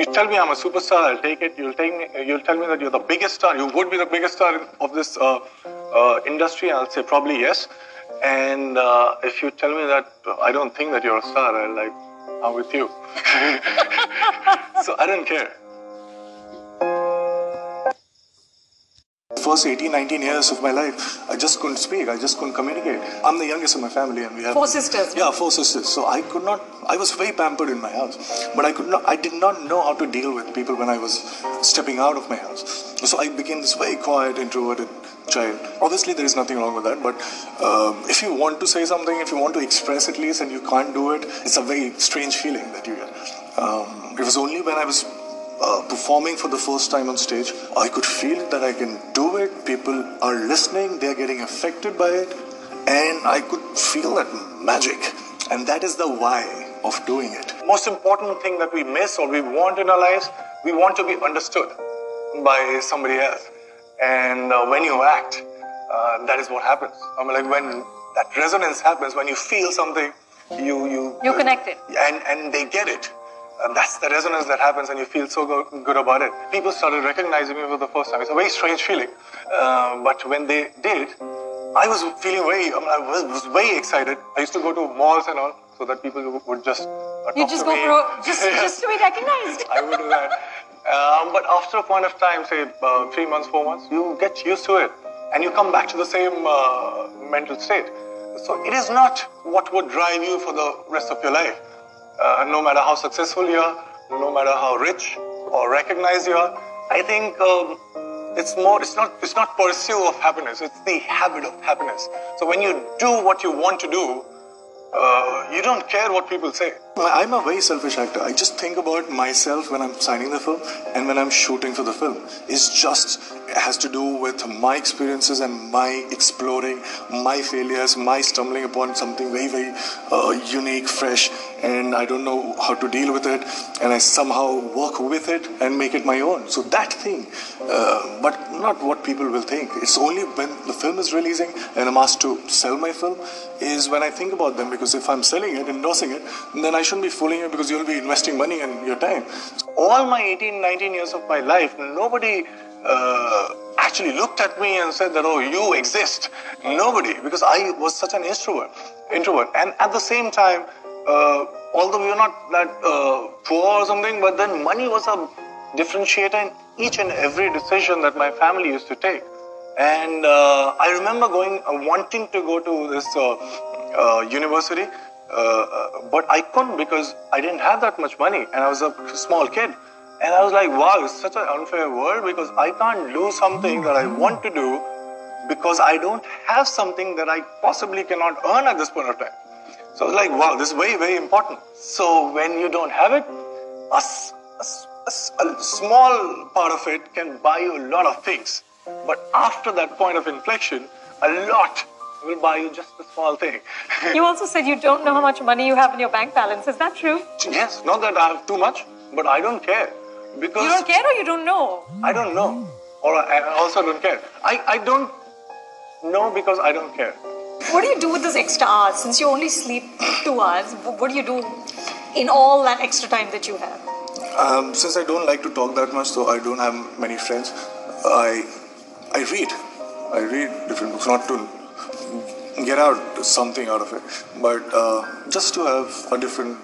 You tell me I'm a superstar, I'll take it. You'll take me. You'll tell me that you're the biggest star. You would be the biggest star of this uh, uh, industry. I'll say probably yes. And uh, if you tell me that uh, I don't think that you're a star, I'll like, I'm with you. so I don't care. First 18, 19 years of my life, I just couldn't speak. I just couldn't communicate. I'm the youngest in my family, and we have Four sisters. Yeah, four sisters. So I could not. I was very pampered in my house, but I could not. I did not know how to deal with people when I was stepping out of my house. So I became this very quiet, introverted child. Obviously, there is nothing wrong with that. But um, if you want to say something, if you want to express at least, and you can't do it, it's a very strange feeling that you get. Um, it was only when I was uh, performing for the first time on stage, I could feel that I can do it. People are listening, they're getting affected by it, and I could feel that magic. And that is the why of doing it. Most important thing that we miss or we want in our lives, we want to be understood by somebody else. And uh, when you act, uh, that is what happens. I mean, like when that resonance happens, when you feel something, you you you connect it, and and they get it. And that's the resonance that happens, and you feel so go- good about it. People started recognizing me for the first time. It's a very strange feeling, uh, but when they did, I was feeling very. I, mean, I was, was very excited. I used to go to malls and all, so that people would just uh, You just go me. pro, just Yes. just to be recognized. I would do that. Um, but after a point of time, say uh, three months, four months, you get used to it and you come back to the same uh, mental state. So it is not what would drive you for the rest of your life. Uh, no matter how successful you are, no matter how rich or recognized you are, I think um, it's more. It's not. It's not pursuit of happiness. It's the habit of happiness. So when you do what you want to do, uh, you don't care what people say. I'm a very selfish actor. I just think about myself when I'm signing the film and when I'm shooting for the film. It's just it has to do with my experiences and my exploring, my failures, my stumbling upon something very, very uh, unique, fresh, and I don't know how to deal with it, and I somehow work with it and make it my own. So that thing, uh, but not what people will think. It's only when the film is releasing and I'm asked to sell my film is when I think about them because if I'm selling it, endorsing it, then I shouldn't be fooling you because you'll be investing money and your time. all my 18, 19 years of my life, nobody uh, actually looked at me and said that, oh, you exist. Nobody, because I was such an introvert. introvert. And at the same time, uh, although we were not that uh, poor or something, but then money was a differentiator in each and every decision that my family used to take. And uh, I remember going, uh, wanting to go to this uh, uh, university, but I couldn't because I didn't have that much money, and I was a small kid. And I was like, wow, it's such an unfair world because I can't do something that I want to do because I don't have something that I possibly cannot earn at this point of time. So I was like, wow, this is very, very important. So when you don't have it, a small part of it can buy you a lot of things. But after that point of inflection, a lot will buy you just a small thing. You also said you don't know how much money you have in your bank balance. Is that true? yes, not that I have too much, but I don't care. Because You don't care or you don't know? I don't know. Or I I also don't care. I, I don't know because I don't care. What do you do with those extra hours? Since you only sleep two hours, what do you do in all that extra time that you have? Um, since I don't like to talk that much, so I don't have many friends, I I read. I read different books, not to get out something out of it, but uh, just to have a different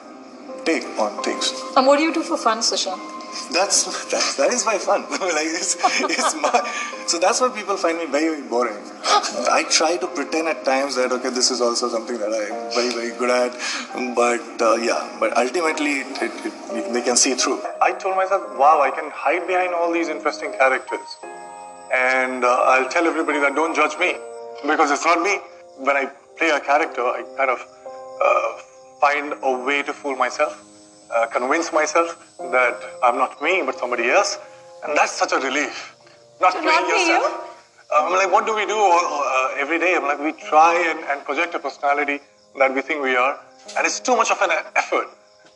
take on things. And what do you do for fun, Sushant? That's, that's that is my fun. like it's, it's my so that's why people find me very, very boring. I try to pretend at times that okay, this is also something that I'm very very good at, but uh, yeah, but ultimately it, it, it, they can see through. I told myself, wow, I can hide behind all these interesting characters. And uh, I'll tell everybody that don't judge me because it's not me. When I play a character, I kind of uh, find a way to fool myself, uh, convince myself that I'm not me but somebody else. And that's such a relief. Not So playing not be yourself. I'm like, what do we do uh, every day? I'm like, we try and, and project a personality that we think we are, and it's too much of an effort.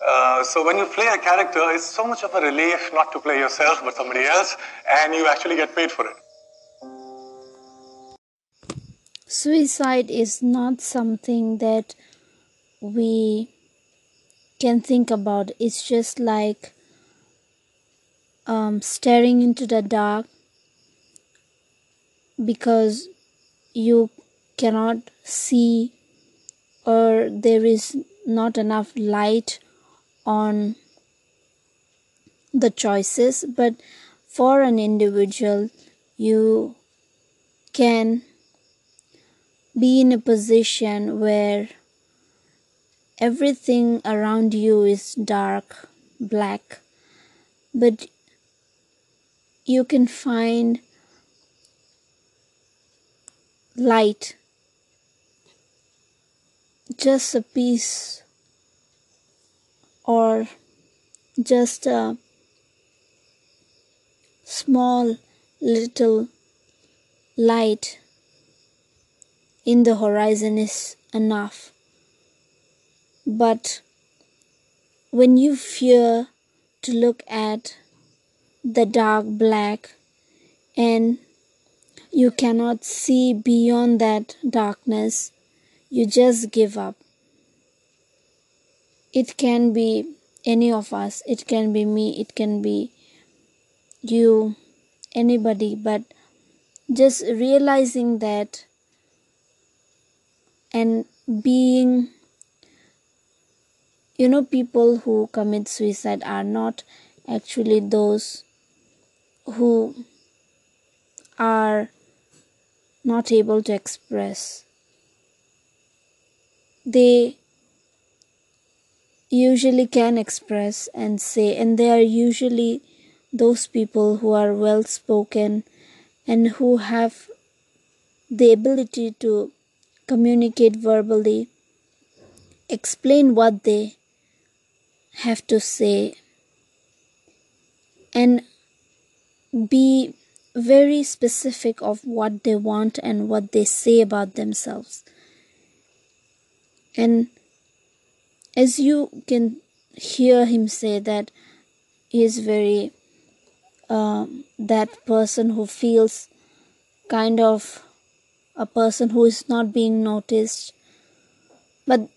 Uh, so when you play a character, it's so much of a relief not to play yourself but somebody else, and you actually get paid for it. Suicide is not something that we can think about. It's just like um, staring into the dark because you cannot see or there is not enough light on the choices but for an individual you can be in a position where everything around you is dark black but you can find light just a piece or just a small little light in the horizon is enough. But when you fear to look at the dark black and you cannot see beyond that darkness, you just give up. It can be any of us, it can be me, it can be you, anybody, but just realizing that and being you know people who commit suicide are not actually those who are not able to express. They usually can express and say and they are usually those people who are well spoken and who have the ability to communicate verbally, explain what they have to say, and be very specific of what they want and what they say about themselves. And as you can hear him say that he is very uh, that person who feels kind of a person who is not being noticed. But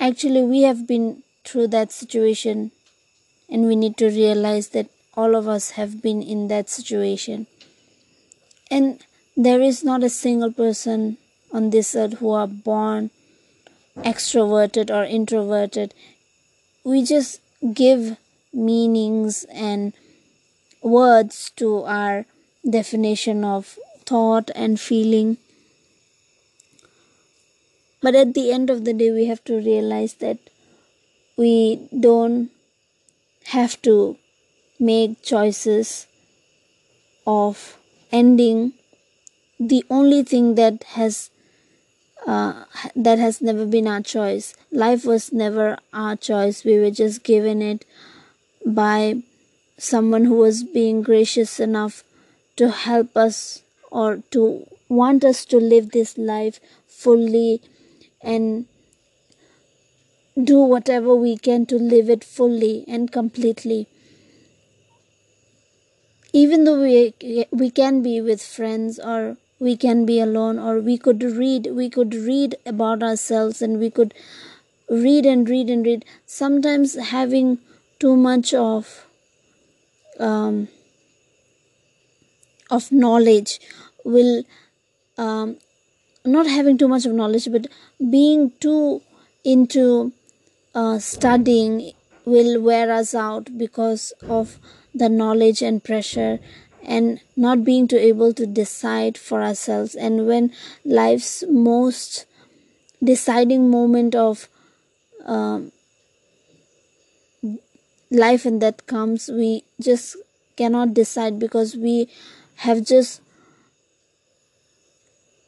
actually, we have been through that situation, and we need to realize that all of us have been in that situation. And there is not a single person on this earth who are born extroverted or introverted. We just give meanings and words to our definition of thought and feeling but at the end of the day, we have to realize that we don't have to make choices of ending. The only thing that has uh, that has never been our choice. Life was never our choice. We were just given it by someone who was being gracious enough to help us or to want us to live this life fully and do whatever we can to live it fully and completely. Even though we we can be with friends or we can be alone or we could read we could read about ourselves and we could read and read and read sometimes having too much of um, of knowledge will um, not having too much of knowledge but being too into uh, studying will wear us out because of the knowledge and pressure and not being to able to decide for ourselves and when life's most deciding moment of um, life and death comes we just cannot decide because we have just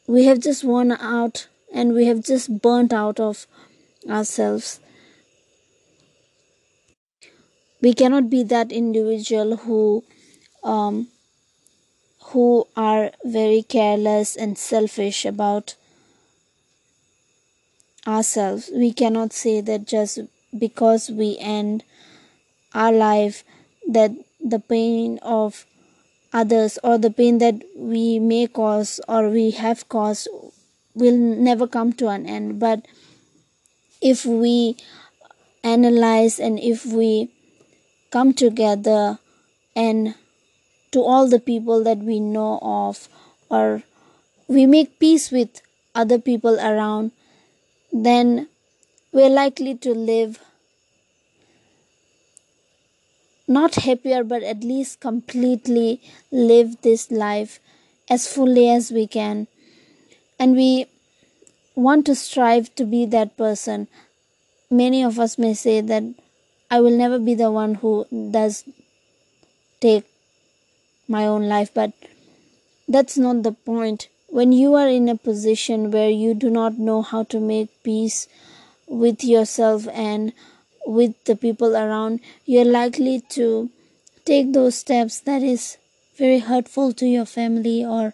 we have just worn out and we have just burnt out of ourselves. We cannot be that individual who um, who are very careless and selfish about ourselves. We cannot say that just because we end our life that the pain of others or the pain that we may cause or we have caused will never come to an end but if we analyze and if we come together and to all the people that we know of or we make peace with other people around then we're likely to live not happier but at least completely live this life as fully as we can. And we want to strive to be that person. Many of us may say that i will never be the one who does take my own life but that's not the point when you are in a position where you do not know how to make peace with yourself and with the people around, you're likely to take those steps that is very hurtful to your family or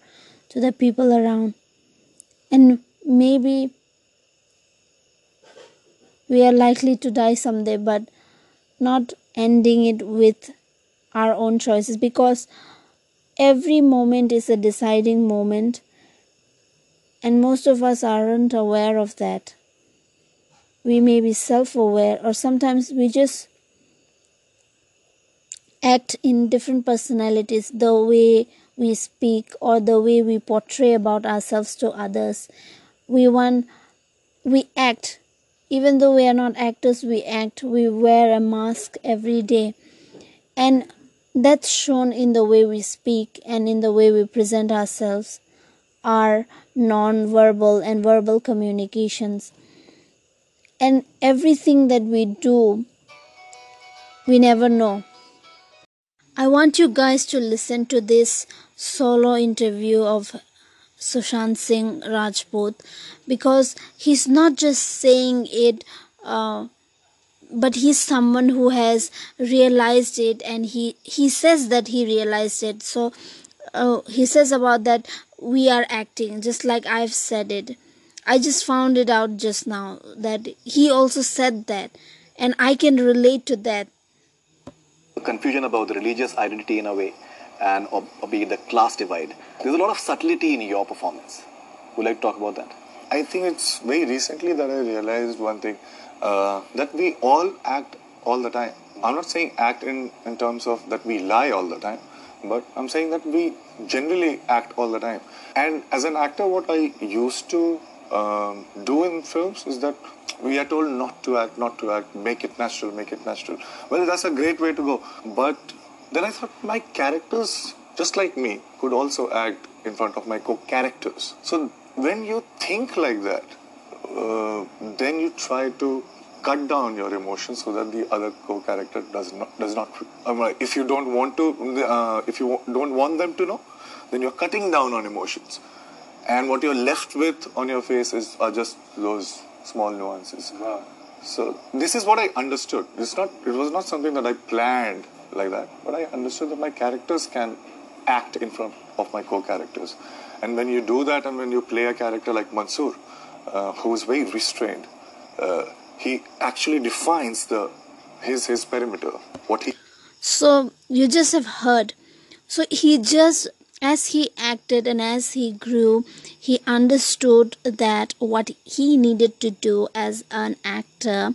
to the people around. And maybe we are likely to die someday, but not ending it with our own choices because every moment is a deciding moment and most of us aren't aware of that. We may be self aware, or sometimes we just act in different personalities, the way we speak or the way we portray about ourselves to others. We want, we act, even though we are not actors, we act, we wear a mask every day. And that's shown in the way we speak and in the way we present ourselves our non-verbal and verbal communications and everything that we do we never know i want you guys to listen to this solo interview of sushant singh rajput because he's not just saying it uh, but he's someone who has realized it and he he says that he realized it. So uh, he says about that we are acting just like i've said it. I just found it out just now that he also said that and i can relate to that. Confusion about religious identity in a way and or, or be the class divide there's a lot of subtlety in your performance would you like to talk about that I think it's very recently that I realized one thing uh, that we all act all the time. I'm not saying act in, in terms of that we lie all the time, but I'm saying that we generally act all the time. And as an actor, what I used to um, do in films is that we are told not to act, not to act, make it natural, make it natural. Well, that's a great way to go. But then I thought my characters, just like me, could also act in front of my co-characters. So when you think like that, uh, then you try to cut down your emotions so that the other co-character does not does not. Mean, if you don't want to, uh, if you don't want them to know, then you're cutting down on emotions, and what you're left with on your face is are just those small nuances. Wow. So this is what I understood. It's not. It was not something that I planned like that, but I understood that my characters can act in front of my co-characters, and when you do that, and when you play a character like Mansoor, uh, who is very restrained, uh, he actually defines the his his perimeter. What he so you just have heard so he just as he acted and as he grew he understood that what he needed to do as an actor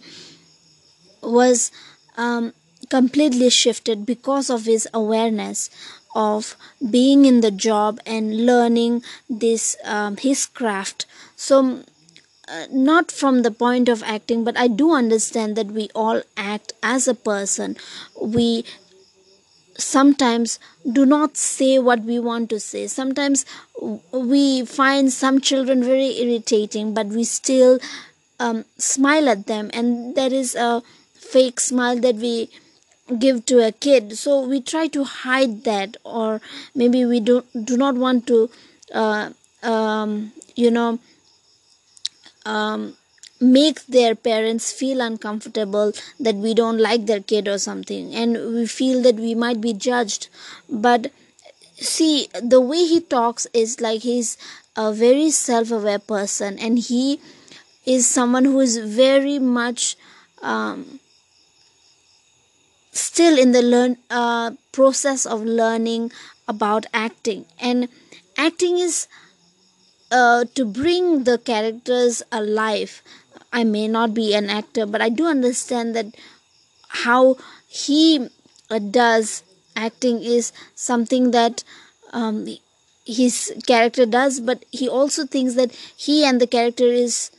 was um, completely shifted because of his awareness of being in the job and learning this um, his craft. So uh, not from the point of acting but i do understand that we all act as a person. We sometimes do not say what we want to say. Sometimes we find some children very irritating but we still um, smile at them. And there is a fake smile that we give to a kid. So we try to hide that or maybe we do do not want to uh, um, you know um, make their parents feel uncomfortable that we don't like their kid or something. And we feel that we might be judged. But see the way he talks is like he's a very self-aware person. And he is someone who is very much um, still in the learn uh, process of learning about acting. And acting is uh, to bring the characters alive. I may not be an actor but i do understand that how he uh, does acting is something that um, his character does but he also thinks that he and the character is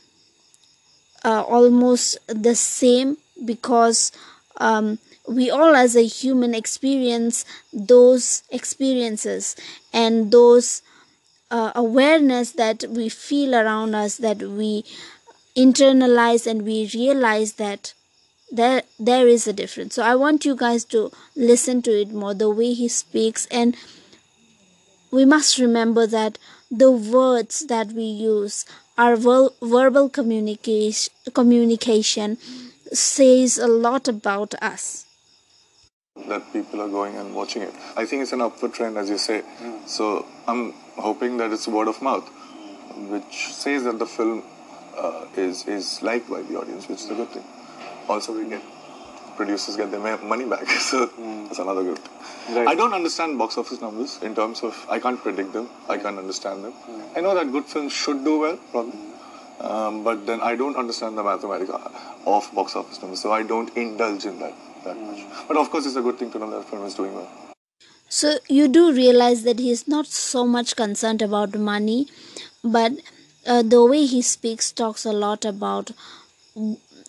uh, almost the same because um, we all as a human experience those experiences and those uh, awareness that we feel around us that we internalize and we realize that there there is a difference. So i want you guys to listen to it more the way he speaks. And we must remember that the words that we use our ver- verbal communication communication says a lot about us that people are going and watching it. I think it's an upward trend, as you say. So I'm hoping that it's word of mouth, which says that the film uh, is is liked by the audience, which is a good thing. Also, we get producers get their money back, so that's another good. Right. I don't understand box office numbers in terms of I can't predict them. I can't understand them. I know that good films should do well, probably. Um, but then I don't understand the mathematics of box office numbers, so I don't indulge in that that much. But of course, it's a good thing to know that film is doing well. So you do realize that he is not so much concerned about money, but uh, the way he speaks talks a lot about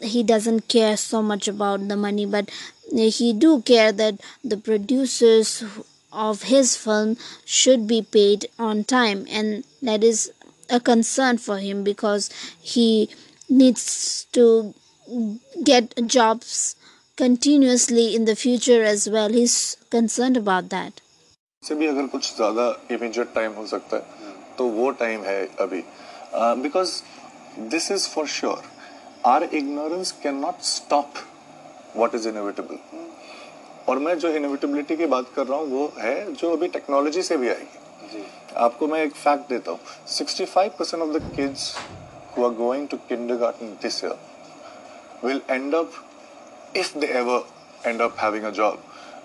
he doesn't care so much about the money, but he do care that the producers of his film should be paid on time, and that is a concern for him because he needs to get jobs continuously in the future as well. He's concerned about that. से भी अगर कुछ ज़्यादा immediate time हो सकता है तो वो टाइम है अभी। Because this is for sure our ignorance can not stop what is inevitable और मैं जो इनविटेबिलिटी की बात कर रहा हूँ वो है जो अभी टेक्नोलॉजी से भी आएगी। आपको मैं एक फैक्ट देता हूँ। 65 percent of the kids who are going to kindergarten this year will end up, if they ever end up having a job,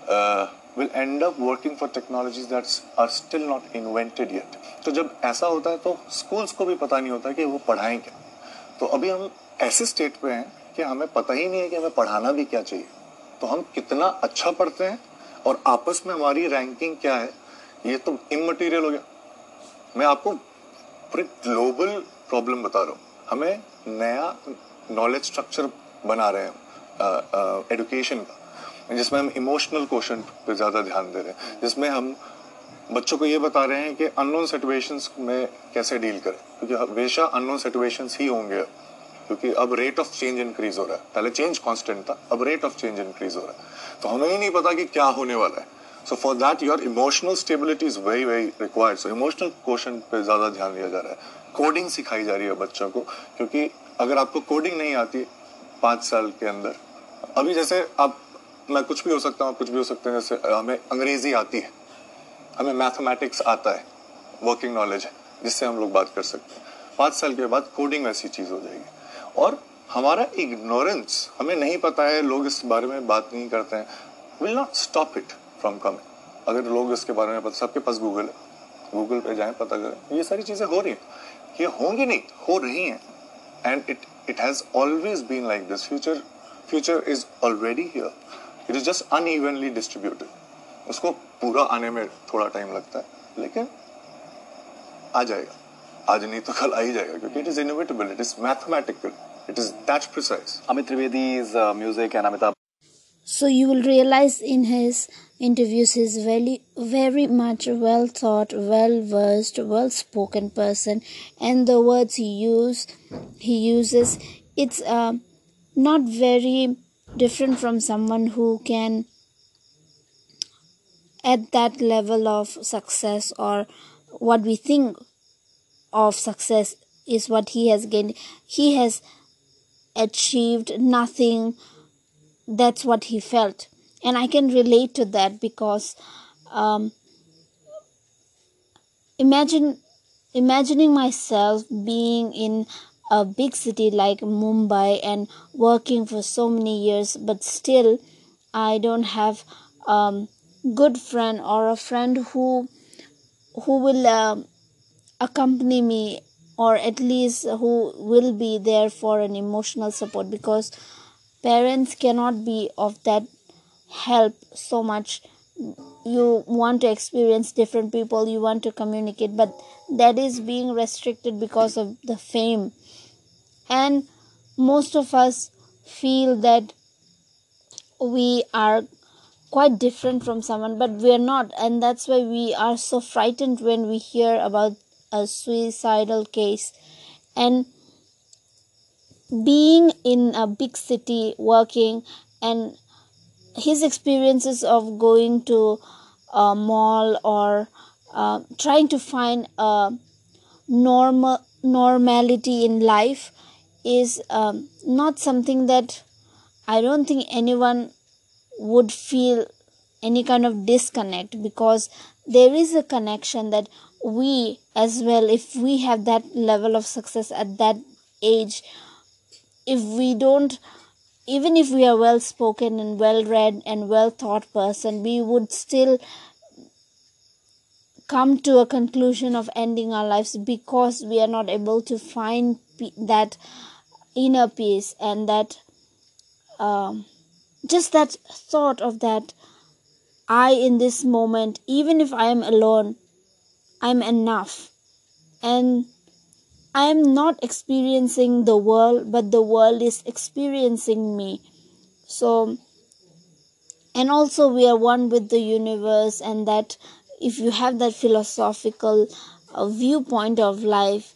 uh, will end up working for technologies that are still not invented yet. तो जब ऐसा होता है तो schools को भी पता नहीं होता कि वो पढ़ाएँ क्या। तो अभी हम ऐसे स्टेट पे हैं कि हमें पता ही नहीं है कि हमें पढ़ाना भी क्या चाहिए। तो हम कितना अच्छा पढ़ते हैं और आपस में हमारी रैंकिंग क्या है ये तो इमटेरियल हो गया। मैं आपको पूरे ग्लोबल प्रॉब्लम बता रहा हूँ। हमें नया नॉलेज स्ट्रक्चर बना रहे हैं। एडुकेशन का, जिसमें हम इमोशनल क्वेश्चन पे ज़्यादा ध्यान दे रहे हैं, जिसमें हम बच्चों को ये बता रहे हैं कि अननोन सिचुएशंस में कैसे डील करें, क्योंकि हमेशा अननोन सिचुएशंस ही होंगे क्योंकि अब रेट ऑफ़ चेंज इंक्रीज हो रहा है। पहले चेंज कांस्टेंट था, अब रेट ऑफ़ चेंज इंक्रीज हो रहा है। तो हमें ही नहीं पता कि क्या होने वाला है। So for that your emotional stability is very very required so emotional question पे ज़्यादा ध्यान दिया जा रहा है। कोडिंग सिखाई जा रही है बच्चों को, क्योंकि अगर आपको कोडिंग नहीं आती पाँच साल के अंदर अभी जैसे आप, मैं कुछ भी हो सकता हूँ कुछ भी हो सकते हैं, जैसे हमें अंग्रेज़ी आती है, हमें मैथमेटिक्स आता है वर्किंग नॉलेज है, जिससे हम लोग बात कर सकते हैं। पाँच साल के बाद कोडिंग वैसी चीज़ हो जाएगी। और हमारा इग्नोरेंस हमें नहीं पता है, लोग इस बारे में बात नहीं करते हैं will not stop it from coming अगर लोग इसके बारे में पता, सबके पास गूगल है गूगल पे जाएँ, पता करें, ये सारी चीज़ें हो रही हैं। ये होंगी नहीं, हो रही हैं। And it it has always been like this future future is already here it is just unevenly distributed उसको पूरा आने में थोड़ा टाइम लगता है लेकिन आ जाएगा आज नहीं तो कल आ ही जाएगा क्योंकि it is inevitable it is mathematical it is that precise Amit Trivedi's uh, music and Amitabh So you will realize in his interviews he's very very much well thought, well versed, well spoken person, and the words he use he uses it's uh, not very different from someone who can at that level of success or what we think of success is what he has gained. He has achieved nothing that's what he felt and i can relate to that because um, imagine imagining myself being in a big city like mumbai and working for so many years but still i don't have um, good friend or a friend who who will um accompany me or at least who will be there for an emotional support because parents cannot be of that help so much. You want to experience different people you want to communicate but that is being restricted because of the fame and most of us feel that we are quite different from someone but we are not. And that's why we are so frightened when we hear about a suicidal case. And being in a big city working and his experiences of going to a mall or uh, trying to find a normal normality in life is um, not something that I don't think anyone would feel any kind of disconnect because there is a connection that we as well if we have that level of success at that age if we don't even if we are well spoken and well read and well thought person we would still come to a conclusion of ending our lives because we are not able to find that inner peace and that um, just that thought of that i in this moment even if i am alone i'm enough and I am not experiencing the world, but the world is experiencing me. So, and also we are one with the universe, and that if you have that philosophical uh, viewpoint of life,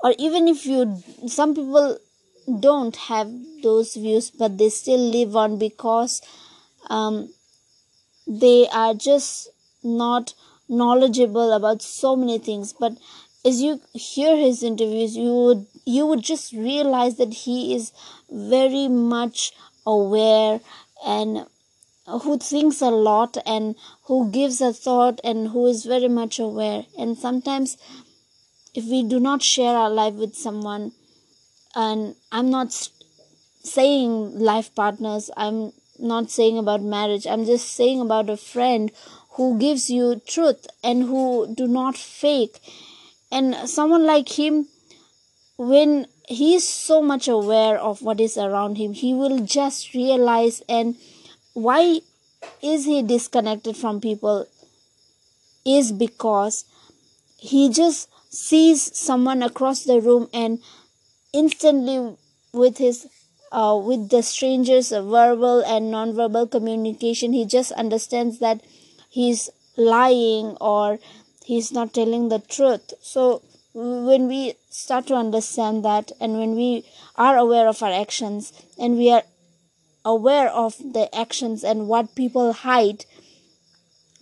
or even if you, some people don't have those views, but they still live on because um, they are just not knowledgeable about so many things. But as you hear his interviews you would you would just realize that he is very much aware and who thinks a lot and who gives a thought and who is very much aware and sometimes if we do not share our life with someone and i'm not saying life partners i'm not saying about marriage i'm just saying about a friend who gives you truth and who do not fake. And someone like him when he is so much aware of what is around him he will just realize and why is he disconnected from people is because he just sees someone across the room and instantly with his uh, with the strangers verbal and non-verbal communication he just understands that he's lying or he's not telling the truth. So when we start to understand that and when we are aware of our actions and we are aware of the actions and what people hide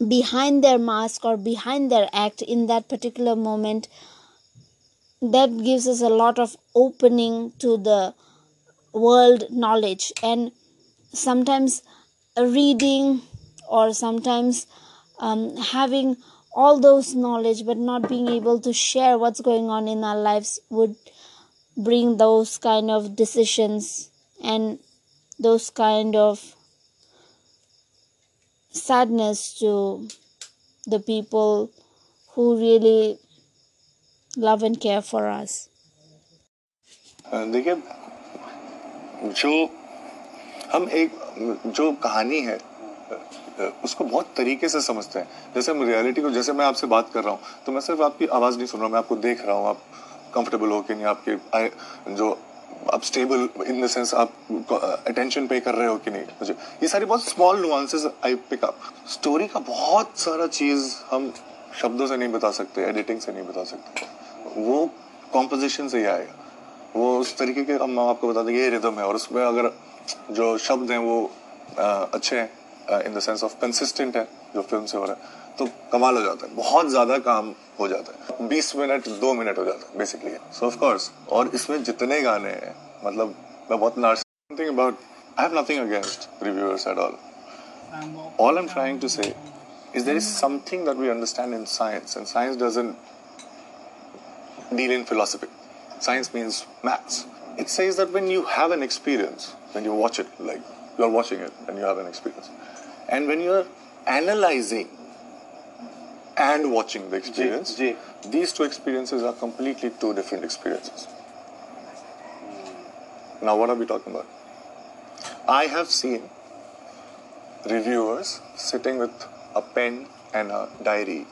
behind their mask or behind their act in that particular moment that gives us a lot of opening to the world knowledge. And sometimes reading or sometimes um, having all those knowledge but not being able to share what's going on in our lives would bring those kind of decisions and those kind of sadness to the people who really love and care for us. देखिए जो हम एक जो कहानी है उसको बहुत तरीके से समझते हैं। जैसे हम रियलिटी को जैसे मैं आपसे बात कर रहा हूँ तो मैं सिर्फ़ आपकी आवाज़ नहीं सुन रहा मैं आपको देख रहा हूँ आप कंफर्टेबल हो कि नहीं आपके आए, जो आप स्टेबल इन द सेंस आप अटेंशन पे कर रहे हो कि नहीं मुझे। ये सारी बहुत small nuances I pick up story का बहुत सारा चीज़ हम शब्दों से नहीं बता सकते एडिटिंग से नहीं बता सकते। वो कॉम्पोजिशन से ही आएगा। वो उस तरीके के हम आपको बता दें ये रिदम है और उसमें अगर जो शब्द हैं वो आ, अच्छे हैं in the sense of consistent है जो फ़िल्म से हो रहा है तो कमाल हो जाता है। बहुत ज़्यादा काम हो जाता है। बीस मिनट दो मिनट हो जाता है बेसिकली सो ऑफ़ कोर्स और इसमें जितने गाने हैं मतलब मैं बहुत thing about I have nothing against reviewers at all all I'm trying to say is there is something that we understand in science, and science doesn't deal in philosophy. Science means maths. It says that when you have an experience, when you watch it, like you're watching it and you have an experience, and when you're analyzing and watching the experience, these two experiences are completely two different experiences. Hmm. Now, what are we talking about? I have seen reviewers sitting with a pen and a diary.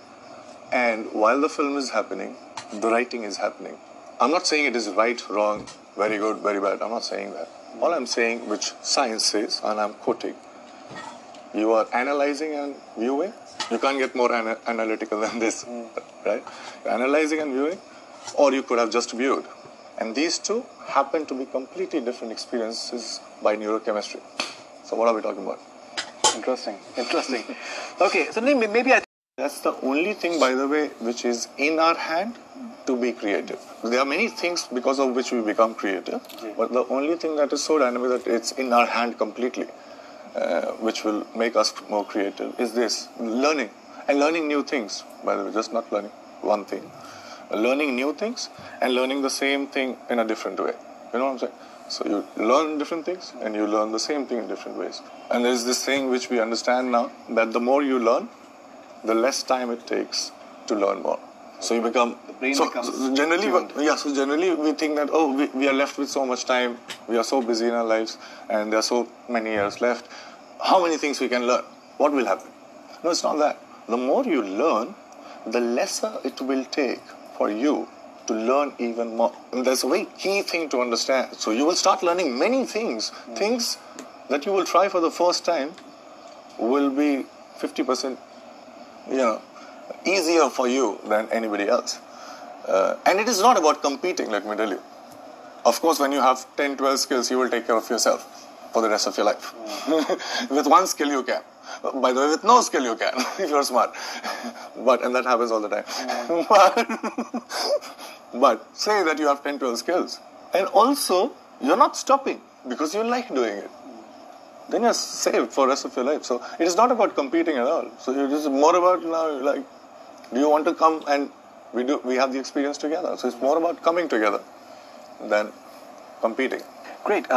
And while the film is happening, the writing is happening. I'm not saying it is right, wrong, very good, very bad. I'm not saying that. All I'm saying, which science says, and I'm quoting, you are analyzing and viewing. You can't get more ana- analytical than this, hmm. right? You're analyzing and viewing, or you could have just viewed. And these two happen to be completely different experiences by neurochemistry. So, what are we talking about? Interesting. Interesting. okay, so maybe maybe I. That's the only thing, by the way, which is in our hand to be creative. There are many things because of which we become creative, but the only thing that is so dynamic that it's in our hand completely, uh, which will make us more creative, is this learning and learning new things. By the way, just not learning one thing, learning new things and learning the same thing in a different way. You know what I'm saying? So you learn different things and you learn the same thing in different ways. And there's this thing which we understand now that the more you learn, the less time it takes to learn more. So you become. brain so, becomes so generally, yeah. So generally, we think that oh, we, we are left with so much time. We are so busy in our lives, and there are so many years left. How many things we can learn? What will happen? No, it's not that. The more you learn, the lesser it will take for you to learn even more. And there's a very key thing to understand. So you will start learning many things. Hmm. Things that you will try for the first time will be 50% you know, easier for you than anybody else. Uh, and it is not about competing, let me tell you. Of course, when you have 10, 12 skills, you will take care of yourself for the rest of your life. with one skill, you can. By the way, with no skill, you can, if you're smart. But, and that happens all the time. but, but say that you have 10, 12 skills. And also, you're not stopping because you like doing it then you're saved for rest of your life. So it is not about competing at all. So it is more about now, like, do you want to come and we do we have the experience together? So it's more about coming together than competing. Great. Uh,